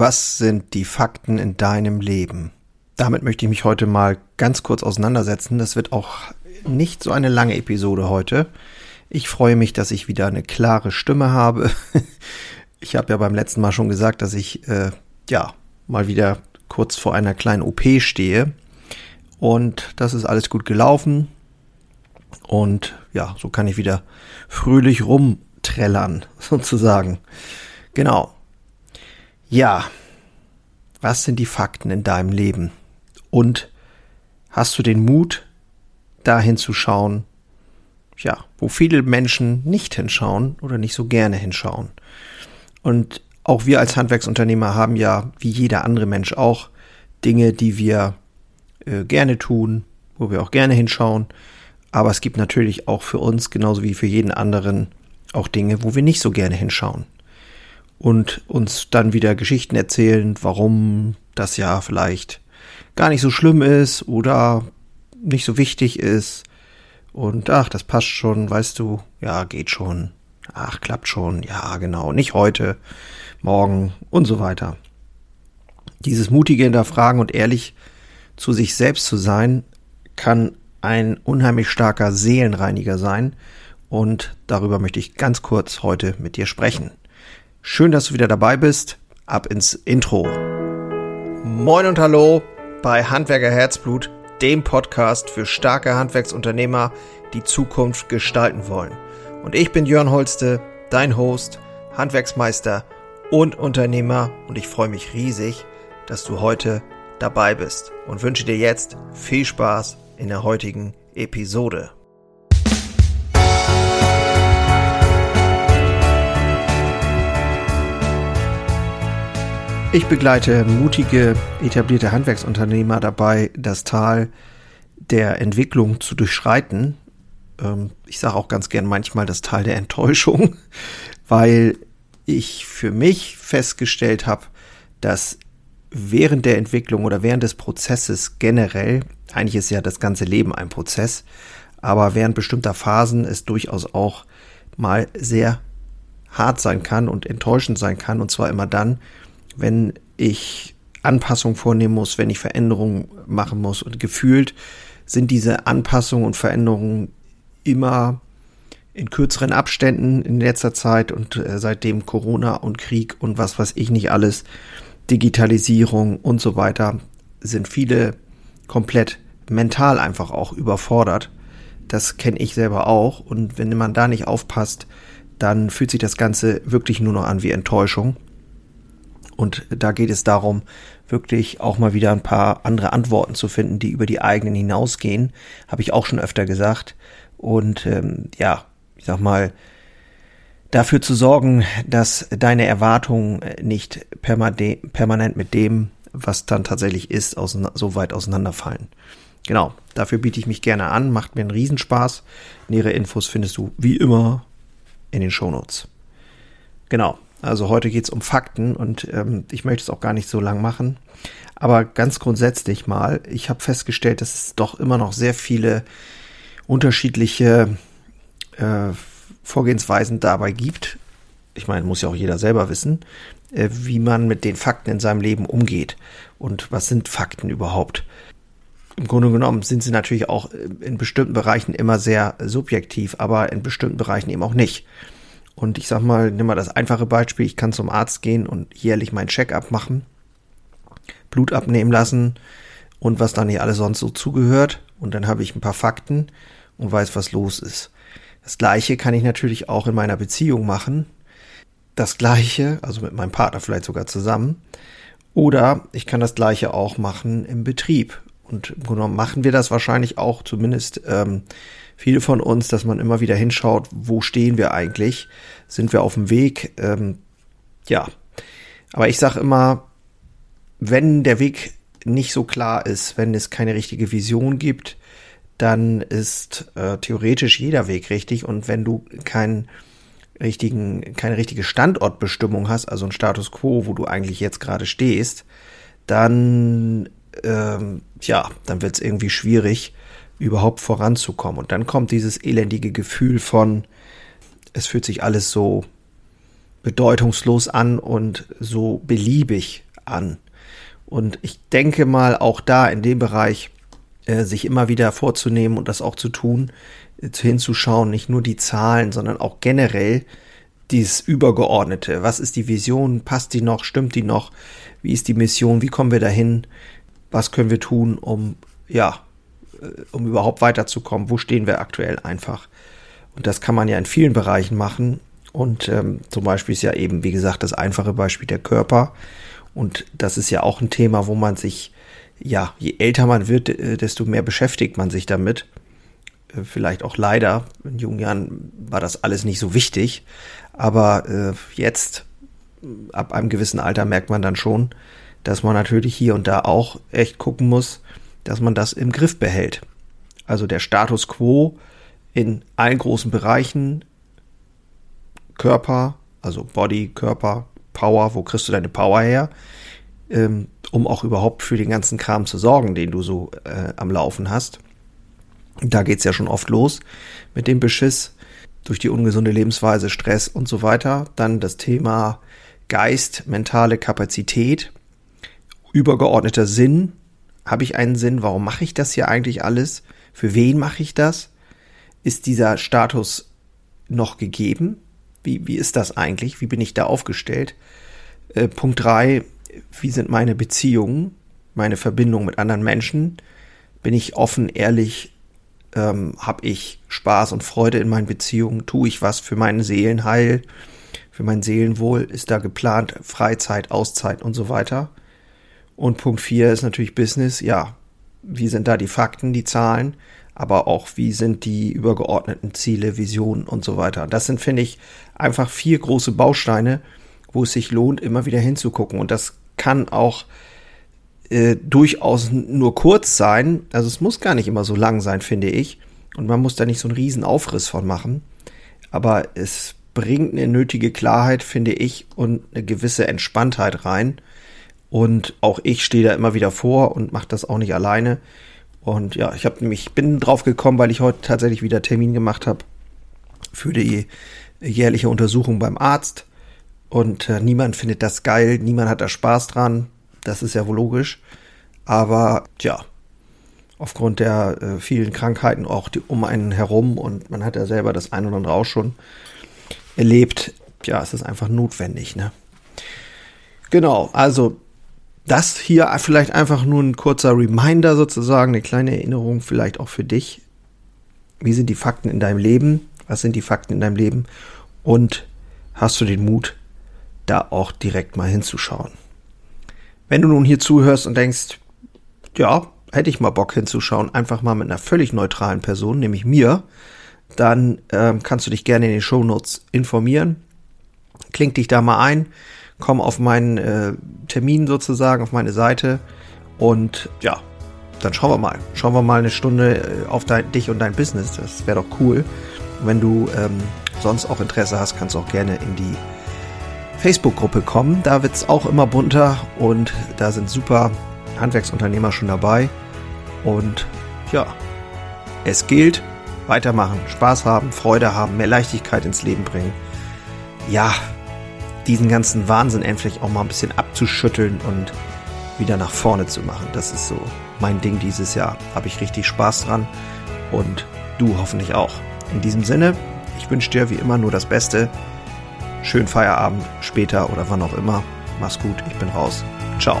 Was sind die Fakten in deinem Leben? Damit möchte ich mich heute mal ganz kurz auseinandersetzen. Das wird auch nicht so eine lange Episode heute. Ich freue mich, dass ich wieder eine klare Stimme habe. Ich habe ja beim letzten Mal schon gesagt, dass ich äh, ja mal wieder kurz vor einer kleinen OP stehe. Und das ist alles gut gelaufen. Und ja, so kann ich wieder fröhlich rumträllern, sozusagen. Genau. Ja, was sind die Fakten in deinem Leben? Und hast du den Mut, dahin zu schauen, ja, wo viele Menschen nicht hinschauen oder nicht so gerne hinschauen? Und auch wir als Handwerksunternehmer haben ja, wie jeder andere Mensch auch, Dinge, die wir äh, gerne tun, wo wir auch gerne hinschauen. Aber es gibt natürlich auch für uns, genauso wie für jeden anderen, auch Dinge, wo wir nicht so gerne hinschauen und uns dann wieder Geschichten erzählen, warum das ja vielleicht gar nicht so schlimm ist oder nicht so wichtig ist. Und ach, das passt schon, weißt du, ja, geht schon. Ach, klappt schon, ja, genau, nicht heute, morgen und so weiter. Dieses mutige Hinterfragen und ehrlich zu sich selbst zu sein, kann ein unheimlich starker Seelenreiniger sein. Und darüber möchte ich ganz kurz heute mit dir sprechen. Schön, dass du wieder dabei bist. Ab ins Intro. Moin und hallo bei Handwerker Herzblut, dem Podcast für starke Handwerksunternehmer, die Zukunft gestalten wollen. Und ich bin Jörn Holste, dein Host, Handwerksmeister und Unternehmer und ich freue mich riesig, dass du heute dabei bist und wünsche dir jetzt viel Spaß in der heutigen Episode. Ich begleite mutige, etablierte Handwerksunternehmer dabei, das Tal der Entwicklung zu durchschreiten. Ähm, ich sage auch ganz gern manchmal das Tal der Enttäuschung, weil ich für mich festgestellt habe, dass während der Entwicklung oder während des Prozesses generell, eigentlich ist ja das ganze Leben ein Prozess, aber während bestimmter Phasen es durchaus auch mal sehr hart sein kann und enttäuschend sein kann, und zwar immer dann, wenn ich Anpassungen vornehmen muss, wenn ich Veränderungen machen muss. Und gefühlt sind diese Anpassungen und Veränderungen immer in kürzeren Abständen in letzter Zeit und äh, seitdem Corona und Krieg und was weiß ich nicht alles, Digitalisierung und so weiter, sind viele komplett mental einfach auch überfordert. Das kenne ich selber auch. Und wenn man da nicht aufpasst, dann fühlt sich das Ganze wirklich nur noch an wie Enttäuschung. Und da geht es darum, wirklich auch mal wieder ein paar andere Antworten zu finden, die über die eigenen hinausgehen. Habe ich auch schon öfter gesagt. Und ähm, ja, ich sag mal, dafür zu sorgen, dass deine Erwartungen nicht permanent mit dem, was dann tatsächlich ist, so weit auseinanderfallen. Genau, dafür biete ich mich gerne an, macht mir einen Riesenspaß. Nähere Infos findest du wie immer in den Shownotes. Genau, also heute geht es um Fakten und ähm, ich möchte es auch gar nicht so lang machen. Aber ganz grundsätzlich mal, ich habe festgestellt, dass es doch immer noch sehr viele unterschiedliche äh, Vorgehensweisen dabei gibt. Ich meine, muss ja auch jeder selber wissen, äh, wie man mit den Fakten in seinem Leben umgeht. Und was sind Fakten überhaupt? Im Grunde genommen sind sie natürlich auch in bestimmten Bereichen immer sehr subjektiv, aber in bestimmten Bereichen eben auch nicht. Und ich sag mal, nimm mal das einfache Beispiel, ich kann zum Arzt gehen und jährlich mein Check-up machen, Blut abnehmen lassen und was dann hier alles sonst so zugehört. Und dann habe ich ein paar Fakten und weiß, was los ist. Das gleiche kann ich natürlich auch in meiner Beziehung machen. Das gleiche, also mit meinem Partner vielleicht sogar zusammen. Oder ich kann das gleiche auch machen im Betrieb. Und genommen machen wir das wahrscheinlich auch, zumindest ähm, viele von uns, dass man immer wieder hinschaut, wo stehen wir eigentlich? Sind wir auf dem Weg? Ähm, ja. Aber ich sage immer, wenn der Weg nicht so klar ist, wenn es keine richtige Vision gibt, dann ist äh, theoretisch jeder Weg richtig. Und wenn du keinen richtigen, keine richtige Standortbestimmung hast, also ein Status quo, wo du eigentlich jetzt gerade stehst, dann ähm, ja, dann wird es irgendwie schwierig, überhaupt voranzukommen. Und dann kommt dieses elendige Gefühl von, es fühlt sich alles so bedeutungslos an und so beliebig an. Und ich denke mal, auch da in dem Bereich äh, sich immer wieder vorzunehmen und das auch zu tun, äh, hinzuschauen, nicht nur die Zahlen, sondern auch generell dieses Übergeordnete. Was ist die Vision? Passt die noch? Stimmt die noch? Wie ist die Mission? Wie kommen wir dahin? Was können wir tun, um, ja, um überhaupt weiterzukommen? Wo stehen wir aktuell einfach? Und das kann man ja in vielen Bereichen machen. Und ähm, zum Beispiel ist ja eben, wie gesagt, das einfache Beispiel der Körper. Und das ist ja auch ein Thema, wo man sich, ja, je älter man wird, äh, desto mehr beschäftigt man sich damit. Äh, vielleicht auch leider. In jungen Jahren war das alles nicht so wichtig. Aber äh, jetzt, ab einem gewissen Alter, merkt man dann schon, dass man natürlich hier und da auch echt gucken muss, dass man das im Griff behält. Also der Status quo in allen großen Bereichen, Körper, also Body, Körper, Power, wo kriegst du deine Power her, ähm, um auch überhaupt für den ganzen Kram zu sorgen, den du so äh, am Laufen hast. Da geht's ja schon oft los mit dem Beschiss durch die ungesunde Lebensweise, Stress und so weiter. Dann das Thema Geist, mentale Kapazität, übergeordneter Sinn. Habe ich einen Sinn? Warum mache ich das hier eigentlich alles? Für wen mache ich das? Ist dieser Status noch gegeben? Wie, wie ist das eigentlich? Wie bin ich da aufgestellt? Äh, Punkt drei: Wie sind meine Beziehungen, meine Verbindungen mit anderen Menschen? Bin ich offen, ehrlich? Ähm, Habe ich Spaß und Freude in meinen Beziehungen? Tue ich was für meinen Seelenheil, für mein Seelenwohl? Ist da geplant Freizeit, Auszeit und so weiter? Und Punkt vier ist natürlich Business. Ja, wie sind da die Fakten, die Zahlen? aber auch wie sind die übergeordneten Ziele, Visionen und so weiter. Das sind, finde ich, einfach vier große Bausteine, wo es sich lohnt, immer wieder hinzugucken. Und das kann auch äh, durchaus nur kurz sein. Also es muss gar nicht immer so lang sein, finde ich. Und man muss da nicht so einen riesen Aufriss von machen. Aber es bringt eine nötige Klarheit, finde ich, und eine gewisse Entspanntheit rein. Und auch ich stehe da immer wieder vor und mache das auch nicht alleine. Und ja, ich habe nämlich bin drauf gekommen, weil ich heute tatsächlich wieder Termin gemacht habe für die jährliche Untersuchung beim Arzt. Und äh, niemand findet das geil, niemand hat da Spaß dran. Das ist ja wohl logisch. Aber tja, aufgrund der äh, vielen Krankheiten auch die, um einen herum und man hat ja selber das ein oder andere auch schon erlebt, ja, es ist einfach notwendig, ne? Genau, also das hier vielleicht einfach nur ein kurzer Reminder sozusagen, eine kleine Erinnerung vielleicht auch für dich. Wie sind die Fakten in deinem Leben? Was sind die Fakten in deinem Leben? Und hast du den Mut, da auch direkt mal hinzuschauen? Wenn du nun hier zuhörst und denkst, ja, hätte ich mal Bock hinzuschauen, einfach mal mit einer völlig neutralen Person, nämlich mir, dann ähm, kannst du dich gerne in den Show Notes informieren. Kling dich da mal ein komm auf meinen äh, Termin sozusagen, auf meine Seite und ja, dann schauen wir mal. Schauen wir mal eine Stunde äh, auf dein, dich und dein Business. Das wäre doch cool. Wenn du ähm, sonst auch Interesse hast, kannst du auch gerne in die Facebook-Gruppe kommen. Da wird es auch immer bunter und da sind super Handwerksunternehmer schon dabei. Und ja, es gilt, weitermachen, Spaß haben, Freude haben, mehr Leichtigkeit ins Leben bringen. Ja, diesen ganzen Wahnsinn endlich auch mal ein bisschen abzuschütteln und wieder nach vorne zu machen. Das ist so mein Ding dieses Jahr. Habe ich richtig Spaß dran und du hoffentlich auch. In diesem Sinne, ich wünsche dir wie immer nur das Beste. Schönen Feierabend später oder wann auch immer. Mach's gut, ich bin raus. Ciao.